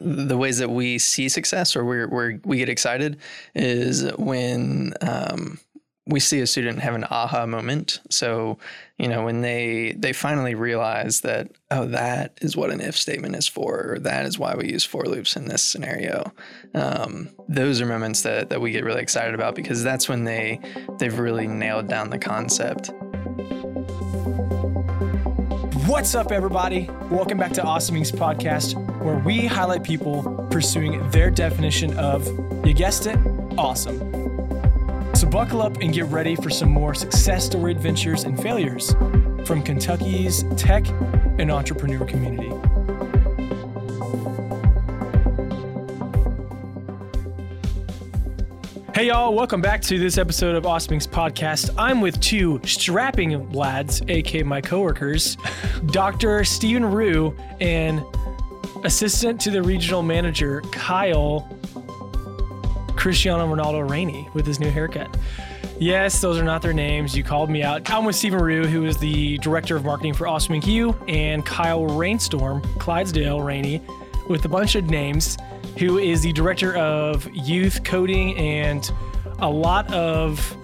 the ways that we see success or we're, we're we get excited is when um, we see a student have an aha moment. So, you know, when they they finally realize that oh, that is what an if statement is for, or that is why we use for loops in this scenario. Um, those are moments that that we get really excited about because that's when they they've really nailed down the concept. What's up, everybody? Welcome back to Awesome Inc.'s Podcast, where we highlight people pursuing their definition of, you guessed it, awesome. So buckle up and get ready for some more success story adventures and failures from Kentucky's tech and entrepreneur community. Hey y'all, welcome back to this episode of Awesome Inc.'s Podcast. I'm with two strapping lads, aka my coworkers, Dr. Stephen Rue and assistant to the regional manager, Kyle Cristiano Ronaldo Rainey, with his new haircut. Yes, those are not their names. You called me out. I'm with Stephen Rue, who is the director of marketing for Awesome Inc., and Kyle Rainstorm, Clydesdale Rainey, with a bunch of names who is the director of youth coding and a lot of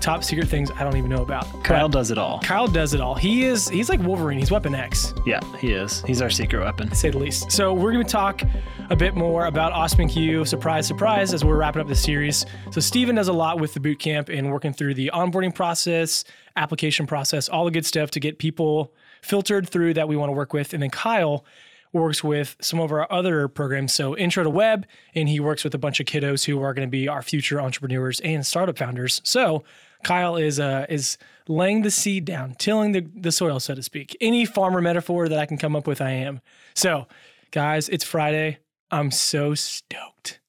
top secret things I don't even know about. Kyle But does it all. Kyle does it all. He is he's like Wolverine. He's Weapon X, Yeah, he is. He's our secret weapon. to say the least. So we're going to talk a bit more about Osman Q. Surprise, surprise, as we're wrapping up the series. So Stephen does a lot with the boot camp and working through the onboarding process, application process, all the good stuff to get people filtered through that we want to work with. And then Kyle works with some of our other programs. So Intro to Web, and he works with a bunch of kiddos who are going to be our future entrepreneurs and startup founders. So Kyle is uh, is laying the seed down, tilling the, the soil, so to speak. Any farmer metaphor that I can come up with, I am. So, guys, it's Friday. I'm so stoked.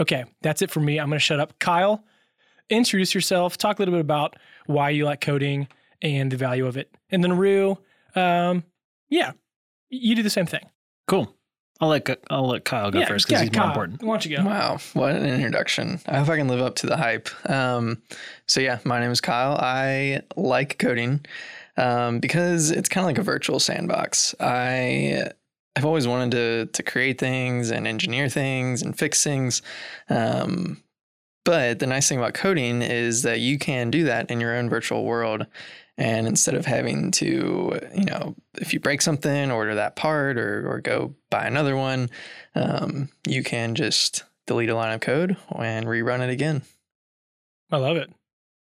Okay, that's it for me. I'm going to shut up. Kyle, introduce yourself. Talk a little bit about why you like coding and the value of it. And then Rue, um, yeah, you do the same thing. Cool. I'll let I'll let Kyle go yeah, first yeah, because he's more Kyle, important. Why don't you go? Wow, what an introduction. I hope I can live up to the hype. Um, so, yeah, my name is Kyle. I like coding um, because it's kind of like a virtual sandbox. I I've always wanted to to create things and engineer things and fix things. Um, but the nice thing about coding is that you can do that in your own virtual world. And instead of having to, you know, if you break something, order that part or, or go buy another one, um, you can just delete a line of code and rerun it again. I love it.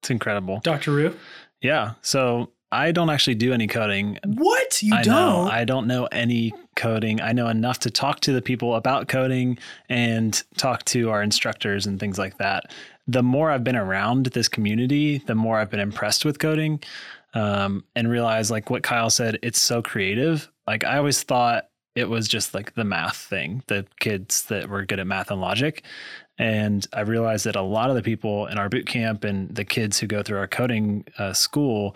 It's incredible. Dr. Rue. Yeah. So I don't actually do any coding. What? You I don't? know I don't know any coding. I know enough to talk to the people about coding and talk to our instructors and things like that. The more I've been around this community, the more I've been impressed with coding um, and realize like what Kyle said, it's so creative. Like I always thought it was just like the math thing, the kids that were good at math and logic. And I realized that a lot of the people in our boot camp and the kids who go through our coding uh, school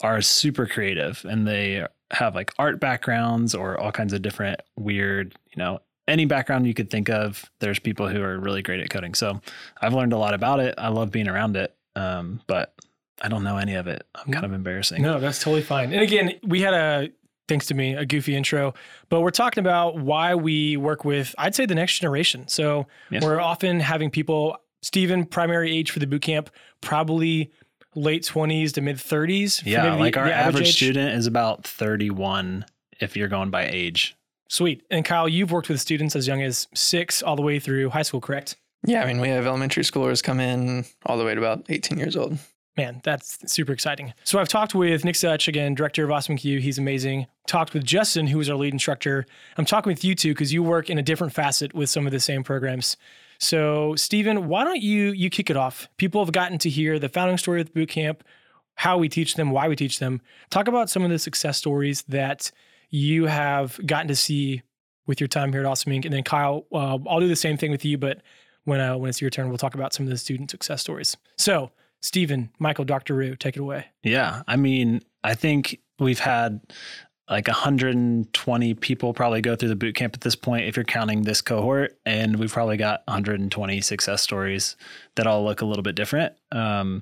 are super creative and they have like art backgrounds or all kinds of different weird, you know, any background you could think of. There's people who are really great at coding. So I've learned a lot about it. I love being around it. Um, but I don't know any of it. I'm kind mm. of embarrassing. No, that's totally fine. And again, we had a thanks to me a goofy intro, but we're talking about why we work with I'd say the next generation. So Yeah. we're often having people Stephen primary age for the boot camp probably late 20s to mid 30s. Yeah, maybe the- like our the average, age. student is about 31 if you're going by age. Sweet. And Kyle, you've worked with students as young as 6 all the way through high school, correct? Yeah, I mean, we have elementary schoolers come in all the way to about 18 years old. Man, that's super exciting. So I've talked with Nick Such, again, director of Awesome Q. He's amazing. Talked with Justin, who is our lead instructor. I'm talking with you two because you work in a different facet with some of the same programs. So, Stephen, why don't you you kick it off? People have gotten to hear the founding story of the how we teach them, why we teach them. Talk about some of the success stories that you have gotten to see with your time here at Awesome Inc. And then Kyle, uh, I'll do the same thing with you, but when uh, when it's your turn, we'll talk about some of the student success stories. So, Stephen, Michael, Dr. Rue, take it away. Yeah. I mean, I think we've had like 120 people probably go through the boot camp at this point, if you're counting this cohort. And we've probably got 120 success stories that all look a little bit different. Um,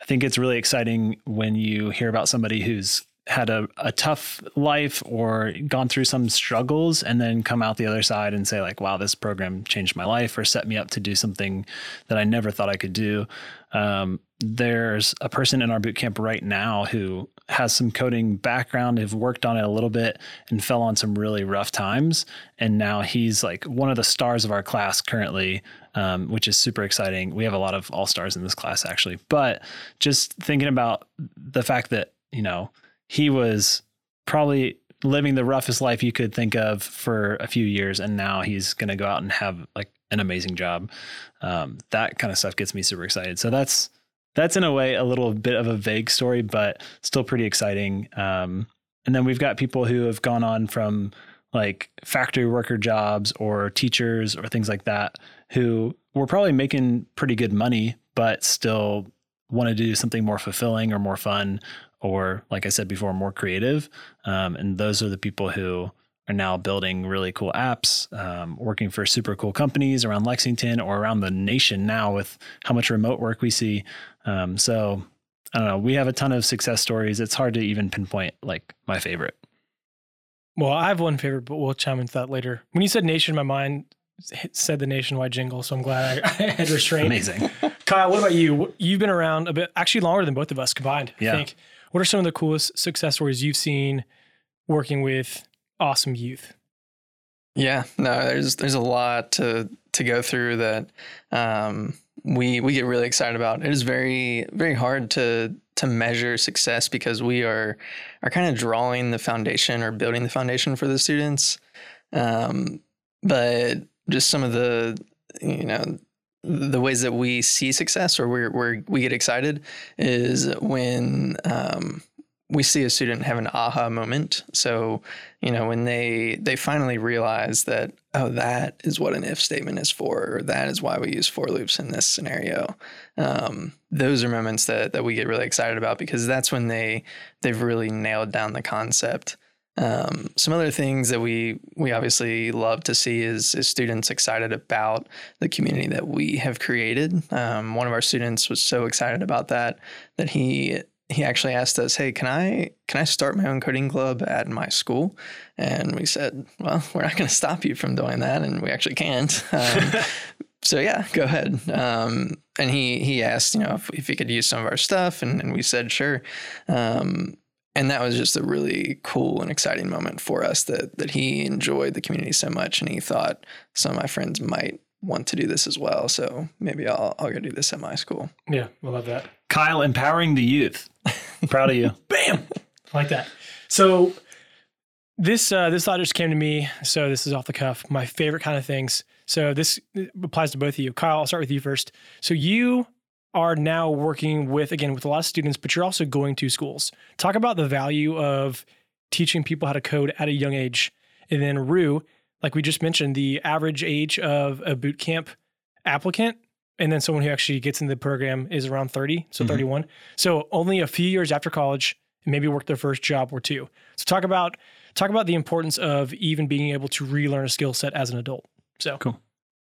I think it's really exciting when you hear about somebody who's had a, a tough life or gone through some struggles and then come out the other side and say like wow this program changed my life or set me up to do something that i never thought i could do um, there's a person in our boot camp right now who has some coding background, have worked on it a little bit and fell on some really rough times. And now he's like one of the stars of our class currently, um, which is super exciting. We have a lot of all stars in this class actually, but just thinking about the fact that, you know, he was probably living the roughest life you could think of for a few years. And now he's going to go out and have like an amazing job. Um, that kind of stuff gets me super excited. So that's, that's in a way a little bit of a vague story, but still pretty exciting. Um, and then we've got people who have gone on from like factory worker jobs or teachers or things like that who were probably making pretty good money, but still wanted to do something more fulfilling or more fun or, like I said before, more creative. Um, and those are the people who are now building really cool apps, um, working for super cool companies around Lexington or around the nation now with how much remote work we see. Um, so I don't know. We have a ton of success stories. It's hard to even pinpoint like my favorite. Well, I have one favorite, but we'll chime into that later. When you said nation, my mind said the nationwide jingle, so I'm glad I, I had restraint. Amazing. Kyle, what about you? You've been around a bit, actually longer than both of us combined. Yeah. I think. What are some of the coolest success stories you've seen working with awesome youth? Yeah, no, there's there's a lot to to go through that um, we we get really excited about. It is very very hard to to measure success because we are are kind of drawing the foundation or building the foundation for the students. Um, but just some of the you know the ways that we see success or we're, we're we get excited is when um, we see a student have an aha moment. So, you know, when they they finally realize that oh, that is what an if statement is for, or that is why we use for loops in this scenario. Um, those are moments that that we get really excited about because that's when they they've really nailed down the concept. Um, some other things that we we obviously love to see is, is students excited about the community that we have created. Um, one of our students was so excited about that that he he actually asked us, "Hey, can I can I start my own coding club at my school?" And we said, "Well, we're not going to stop you from doing that, and we actually can't." Um, so yeah, go ahead. Um, and he he asked, you know, if, if he could use some of our stuff, and, and we said sure. Um, and that was just a really cool and exciting moment for us that that he enjoyed the community so much, and he thought some of my friends might want to do this as well. So maybe I'll I'll go do this at my school. Yeah, I love that. Kyle empowering the youth. Proud of you. Bam, I like that. So this uh, this thought just came to me. So this is off the cuff. My favorite kind of things. So this applies to both of you. Kyle, I'll start with you first. So you are now working with again with a lot of students, but you're also going to schools. Talk about the value of teaching people how to code at a young age. And then Rue, like we just mentioned, the average age of a boot camp applicant and then someone who actually gets in the program is around 30, so Mhm. 31. So only a few years after college, maybe work their first job or two. So talk about talk about the importance of even being able to relearn a skill set as an adult. So Cool.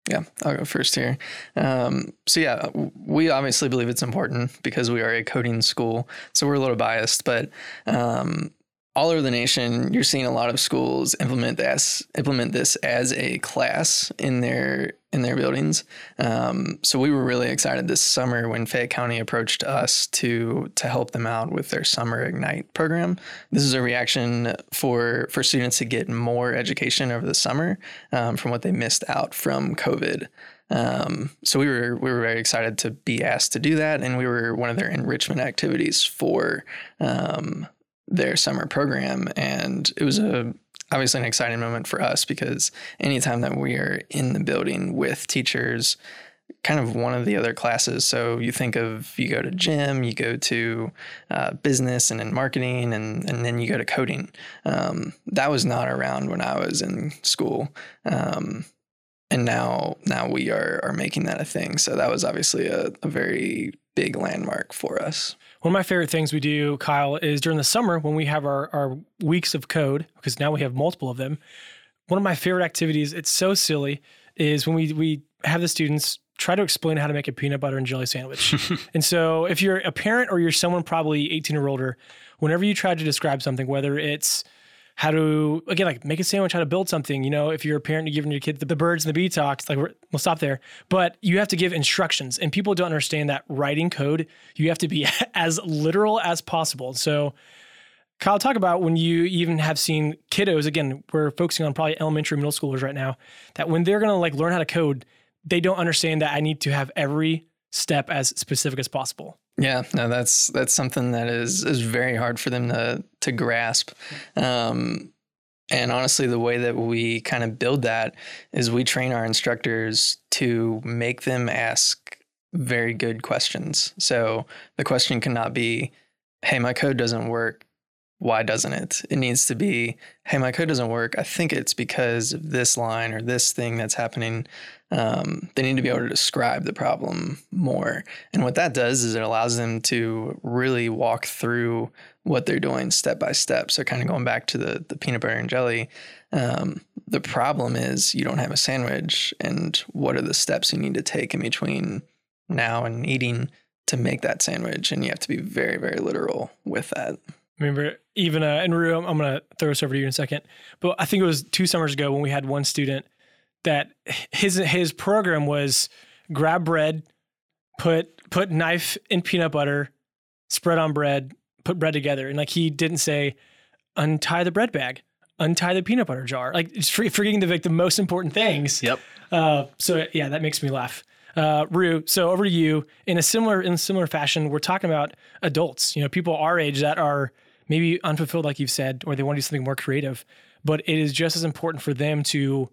Yeah, I'll go first here. Um, so yeah, we obviously believe it's important because we are a coding school, so we're a little biased. But um, all over the nation, you're seeing a lot of schools implement this implement this as a class in their in their buildings. Um, so we were really excited this summer when Fayette County approached us to to help them out with their summer Ignite program. This is a reaction for for students to get more education over the summer um, from what they missed out from COVID. Um, so we were we were very excited to be asked to do that, and we were one of their enrichment activities for um, their summer program, and it was a obviously an exciting moment for us because anytime that we are in the building with teachers kind of one of the other classes. So you think of you go to gym, you go to uh, business and in marketing, and and then you go to coding. Um, that was not around when I was in school, um, and now now we are are making that a thing. So that was obviously a, a very big landmark for us. One of my favorite things we do, Kyle, is during the summer when we have our, our weeks of code, because now we have multiple of them. One of my favorite activities, it's so silly, is when we, we have the students try to explain how to make a peanut butter and jelly sandwich. and so if you're a parent or you're someone probably 18 or older, whenever you try to describe something, whether it's how to again like make a sandwich, how to build something. You know, if you're a parent, you're giving your kid the, the birds and the bee talks. Like we'll stop there, but you have to give instructions, and people don't understand that writing code. You have to be as literal as possible. So. Kyle, talk about when you even have seen kiddos. Again, we're focusing on probably elementary, middle schoolers right now. That when they're gonna like learn how to code, they don't understand that I need to have every step as specific as possible. Yeah, no, that's that's something that is is very hard for them to to grasp. Um, and honestly, the way that we kind of build that is we train our instructors to make them ask very good questions. So the question cannot be, "Hey, my code doesn't work. Why doesn't it?" It needs to be, "Hey, my code doesn't work. I think it's because of this line or this thing that's happening." Um, they need to be able to describe the problem more. And what that does is it allows them to really walk through what they're doing step by step. So, kind of going back to the the peanut butter and jelly, um, the problem is you don't have a sandwich, and what are the steps you need to take in between now and eating to make that sandwich? And you have to be very, very literal with that. Remember, even uh, and Rue, I'm, I'm going to throw this over to you in a second. But I think it was two summers ago when we had one student that his his program was grab bread, put put knife in peanut butter, spread on bread, put bread together, and like he didn't say untie the bread bag, untie the peanut butter jar, like just forgetting the like, the most important things. Yep. Uh, so yeah, that makes me laugh. Uh, Rue, so over to you. In a similar in a similar fashion, we're talking about adults. You know, people our age that are maybe unfulfilled, like you've said, or they want to do something more creative. But it is just as important for them to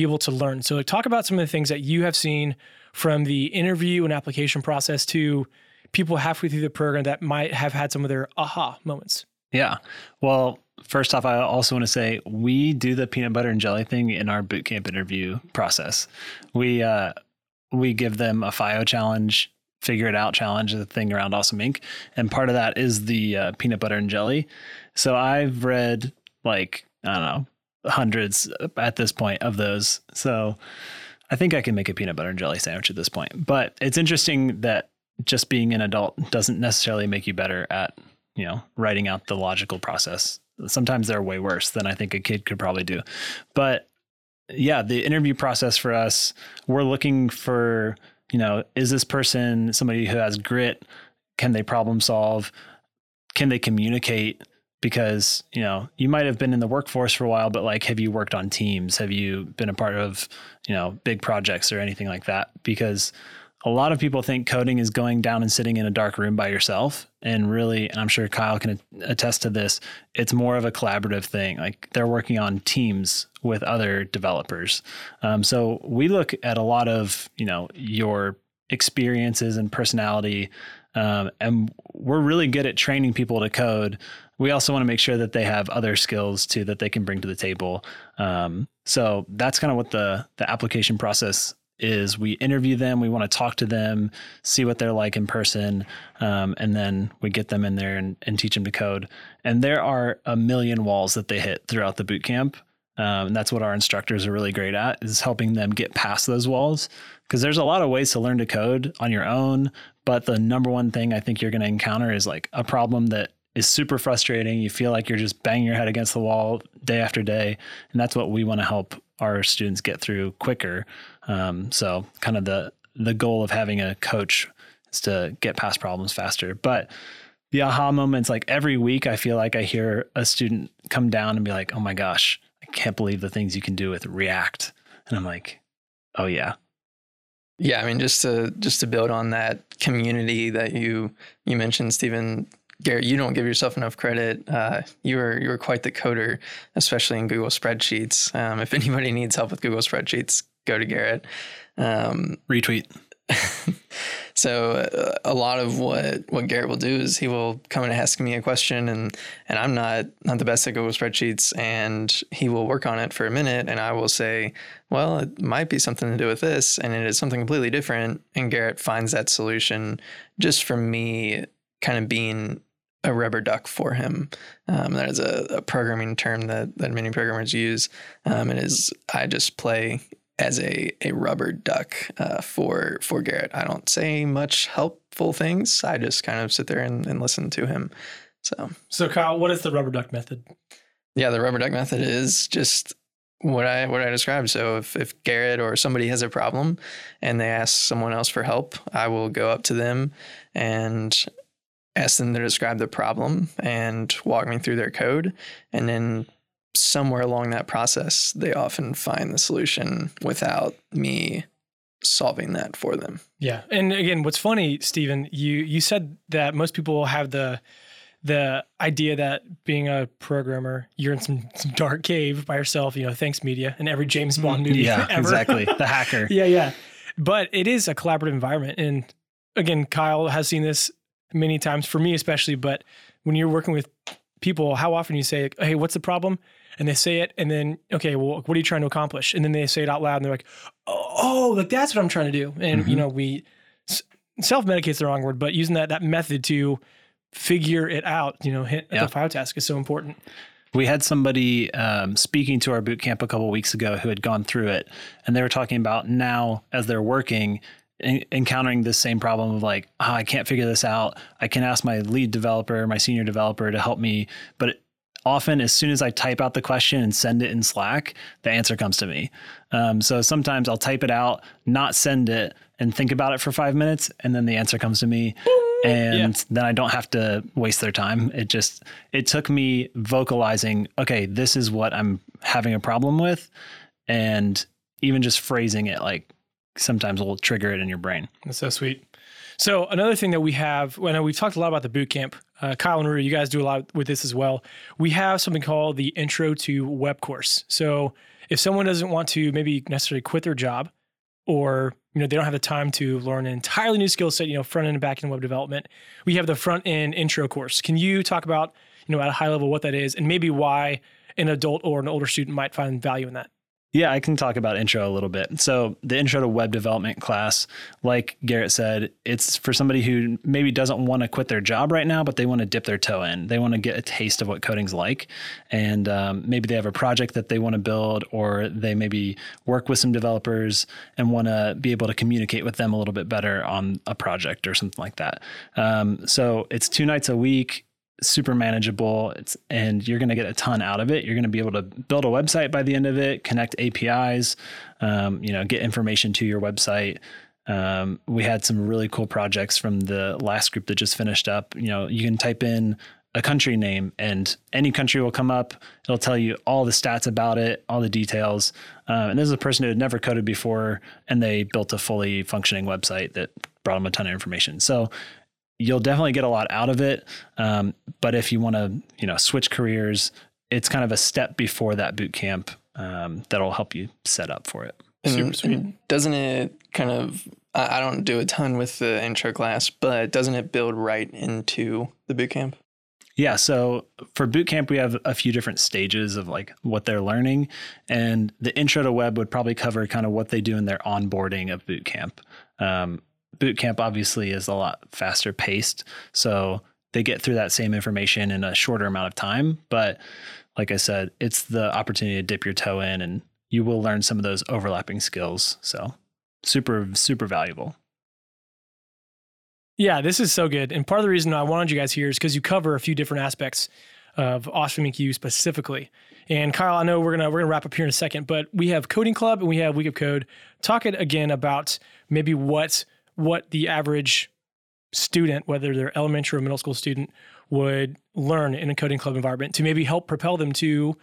be able to learn. So, talk about some of the things that you have seen from the interview and application process to people halfway through the program that might have had some of their aha moments. Yeah. Well, first off, I also want to say we do the peanut butter and jelly thing in our bootcamp interview process. We uh, we give them a FIO challenge, figure it out challenge, the thing around Awesome Inc. And part of that is the uh, peanut butter and jelly. So I've read like I don't know hundreds at this point of those. So I think I can make a peanut butter and jelly sandwich at this point. But it's interesting that just being an adult doesn't necessarily make you better at, you know, writing out the logical process. Sometimes they're way worse than I think a kid could probably do. But yeah, the interview process for us, we're looking for, you know, is this person somebody who has grit? Can they problem solve? Can they communicate? Because you know you might have been in the workforce for a while but like have you worked on teams? Have you been a part of you know big projects or anything like that? Because a lot of people think coding is going down and sitting in a dark room by yourself. And really and i'm sure kyle can attest to this it's more of a collaborative thing. Like they're working on teams with other developers. Um, so we look at a lot of you know your experiences and personality um, and we're really good at training people to code we also want to make sure that they have other skills too that they can bring to the table. Um, so that's kind of what the the application process is. We interview them, we want to talk to them, see what they're like in person, um, and then we get them in there and, and, teach them to code. And there are a million walls that they hit throughout the boot camp. Um, and that's what our instructors are really great at is helping them get past those walls because there's a lot of ways to learn to code on your own but the number one thing i think you're going to encounter is like a problem that is super frustrating. You feel like you're just banging your head against the wall day after day. And that's what we want to help our students get through quicker. Um, so kind of the, the goal of having a coach is to get past problems faster. But the aha moments, like every week, I feel like I hear a student come down and be like, oh my gosh, I can't believe the things you can do with React. And I'm like, oh yeah. Yeah, I mean, just to just to build on that community that you you mentioned, Stephen, Garrett, you don't give yourself enough credit. Uh, you are you are quite the coder, especially in Google Spreadsheets. Um, if anybody needs help with Google Spreadsheets, go to Garrett. Um, Retweet. so uh, a lot of what what Garrett will do is he will come and ask me a question, and and I'm not not the best at Google Spreadsheets, and he will work on it for a minute, and I will say, well, it might be something to do with this, and it is something completely different, and Garrett finds that solution just from me kind of being a rubber duck for him. Um, that is a, a, programming term that, that many programmers use. Um, and is I just play as a, a rubber duck uh, for for Garrett. I don't say much helpful things. I just kind of sit there and, and listen to him. So, So Kyle, what is the rubber duck method? yeah, the rubber duck method is just what I what I described. So if if Garrett or somebody has a problem and they ask someone else for help, I will go up to them and ask them to describe the problem and walk me through their code and then somewhere along that process they often find the solution without me solving that for them. Yeah, and again, what's funny, Stephen, you you said that most people have the the idea that being a programmer, you're in some, some dark cave by yourself. You know, thanks media and every James mm-hmm. Bond movie. Yeah, ever. exactly. The hacker. yeah, yeah. But it is a collaborative environment, and again, Kyle has seen this many times for me, especially. But when you're working with people, how often you say, "Hey, what's the problem?" And they say it, and then, okay, well, what are you trying to accomplish? And then they say it out loud, and they're like, "Oh, oh like that's what I'm trying to do." And you Mhm. know, we self medicate's the wrong word, but using that that method to figure it out, you know, hit Yeah. the file task is so important. We had somebody um, speaking to our boot camp a couple weeks ago who had gone through it, and they were talking about now as they're working, encountering this same problem of like, oh, I can't figure this out. I can ask my lead developer, my senior developer to help me, but often as soon as I type out the question and send it in Slack, the answer comes to me. Um, so sometimes I'll type it out, not send it, and think about it for five minutes, and then the answer comes to me. And then I don't have to waste their time. It just it took me vocalizing, okay, this is what I'm having a problem with, and even just phrasing it like sometimes will trigger it in your brain. That's so sweet. So another thing that we have, I know we've talked a lot about the boot camp. Uh, Kyle and Rue, you guys do a lot with this as well. We have something called the Intro to Web course. So if someone doesn't want to maybe necessarily quit their job, or you know they don't have the time to learn an entirely new skill set, you know front end and back end web development, we have the front end intro course. Can you talk about you know at a high level what that is and maybe why an adult or an older student might find value in that? Yeah, I can talk about intro a little bit. So, the intro to web development class, like Garrett said, it's for somebody who maybe doesn't want to quit their job right now, but they want to dip their toe in. They want to get a taste of what coding's like. And um, maybe they have a project that they want to build, or they maybe work with some developers and want to be able to communicate with them a little bit better on a project or something like that. Um, so, it's two nights a week super manageable. It's and you're going to get a ton out of it. You're going to be able to build a website by the end of it connect apis um, you know get information to your website. Um, we had some really cool projects from the last group that just finished up. You know you can type in a country name and any country will come up. It'll tell you all the stats about it all the details. Uh, and this is a person who had never coded before and they built a fully functioning website that brought them a ton of information. So you'll definitely get a lot out of it. Um, but if you want to, you know, switch careers, it's kind of a step before that boot camp um, that'll help you set up for it. Super sweet. and doesn't it kind of? I I don't do a ton with the intro class, but doesn't it build right into the boot camp? Yeah. So for boot camp, we have a few different stages of like what they're learning. And the intro to web would probably cover kind of what they do in their onboarding of boot camp. Um, boot camp obviously is a lot faster paced. So they get through that same information in a shorter amount of time. But like I said, it's the opportunity to dip your toe in and you will learn some of those overlapping skills. So super, super valuable. Yeah, this is so good. And part of the reason I wanted you guys here is because you cover a few different aspects of Awesome Inc. specifically. And Kyle, I know we're gonna we're gonna wrap up here in a second, but we have Coding Club and we have Week of Code. Talk it again about maybe what what the average student, whether they're elementary or middle school student, would learn in a coding club environment to maybe help propel them to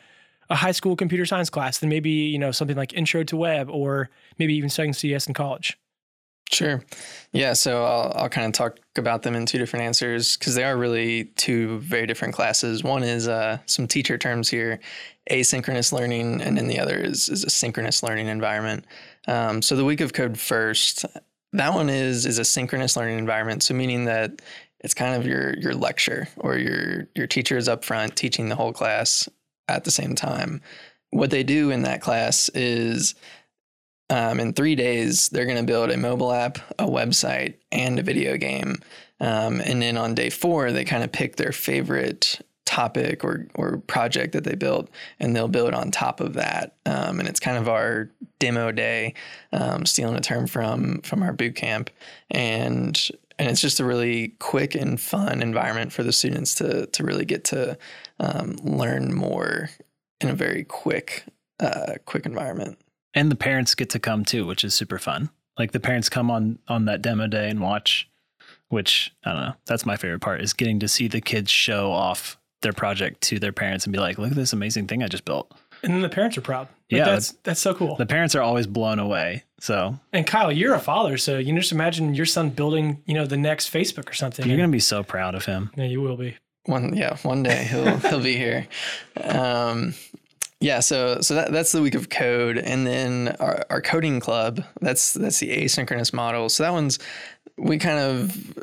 a high school computer science class, then maybe you know something like Intro to Web, or maybe even studying CS in college. Sure. Yeah. So I'll, I'll kind of talk about them in two different answers because they are really two very different classes. One is uh, some teacher terms here, asynchronous learning, and then the other is, is a synchronous learning environment. Um, so the week of code first, that one is is a synchronous learning environment. So meaning that it's kind of your your lecture or your your teacher is up front teaching the whole class at the same time. What they do in that class is um, in three days, they're going to build a mobile app, a website, and a video game. Um, and then on day four, they kind of pick their favorite topic or or project that they built, and they'll build on top of that. Um, and it's kind of our demo day, um, stealing a term from from our boot camp. And and it's just a really quick and fun environment for the students to to really get to um, learn more in a very quick uh, quick environment. And the parents get to come too, which is super fun. Like the parents come on on that demo day and watch, which I don't know. That's my favorite part is getting to see the kids show off their project to their parents and be like, "Look at this amazing thing I just built." And then the parents are proud. Like, Yeah, that's that's so cool. The parents are always blown away. So and Kyle, you're a father, so you can just imagine your son building, you know, the next Facebook or something. you're gonna be so proud of him. yeah, you will be. One yeah, one day he'll he'll be here. Um, yeah, so so that, that's the week of code, and then our, our coding club. That's that's the asynchronous model. So that one's we kind of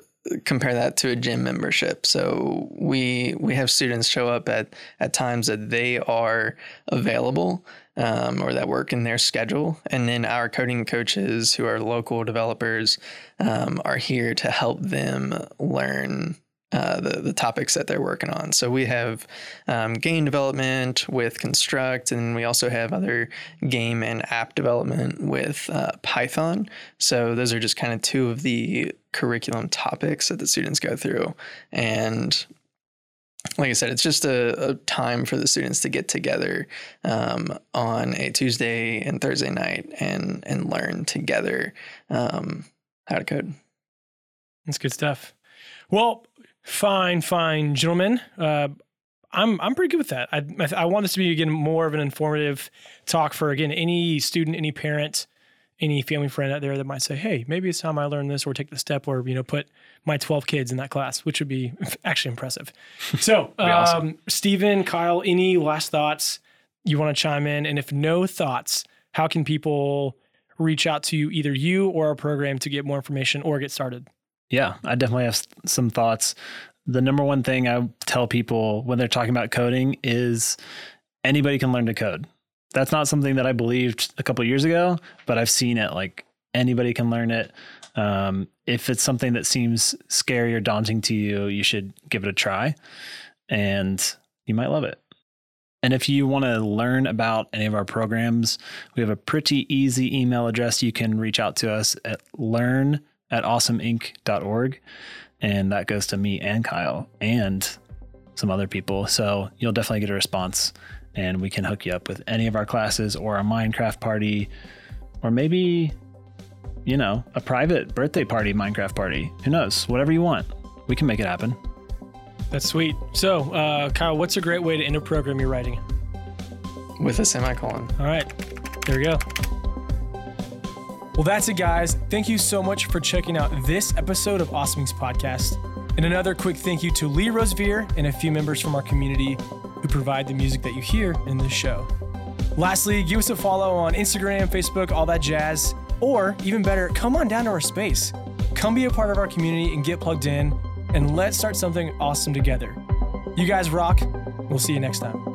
compare that to a gym membership. So we we have students show up at at times that they are available um, or that work in their schedule, and then our coding coaches who are local developers um, are here to help them learn uh, the the topics that they're working on. So we have um, game development with Construct, and we also have other game and app development with uh, Python. So those are just kind of two of the curriculum topics that the students go through, and like I said, it's just a, a time for the students to get together um, on a Tuesday and Thursday night and and learn together um, how to code. That's good stuff. Well, fine, fine, gentlemen. Uh, I'm I'm pretty good with that. I I- I want this to be again more of an informative talk for again any student, any parent, any family friend out there that might say, "Hey, maybe it's time I learn this," or take the step, or you know, put my 12 kids in that class, which would be actually impressive. So, um, awesome. Stephen, Kyle, any last thoughts you want to chime in? And if no thoughts, how can people reach out to either you or our program to get more information or get started? Yeah, I definitely have some thoughts. The number one thing I tell people when they're talking about coding is anybody can learn to code. That's not something that I believed a couple years ago, but I've seen it. Like anybody can learn it. Um, if it's something that seems scary or daunting to you, you should give it a try, and you might love it. And if you want to learn about any of our programs, we have a pretty easy email address. You can reach out to us at learn at awesomeinc.org. And that goes to me and Kyle and some other people. So you'll definitely get a response and we can hook you up with any of our classes or a Minecraft party or maybe, you know, a private birthday party, Minecraft party. Who knows? Whatever you want, we can make it happen. That's sweet. So, uh, Kyle, what's a great way to end a program you're writing? with a semicolon. All right, there we go. Well, that's it, guys. Thank you so much for checking out this episode of Awesome Inc.'s podcast. And another quick thank you to Lee Rosevere and a few members from our community who provide the music that you hear in this show. Lastly, give us a follow on Instagram, Facebook, all that jazz. Or even better, come on down to our space. Come be a part of our community and get plugged in, and let's start something awesome together. You guys rock. We'll see you next time.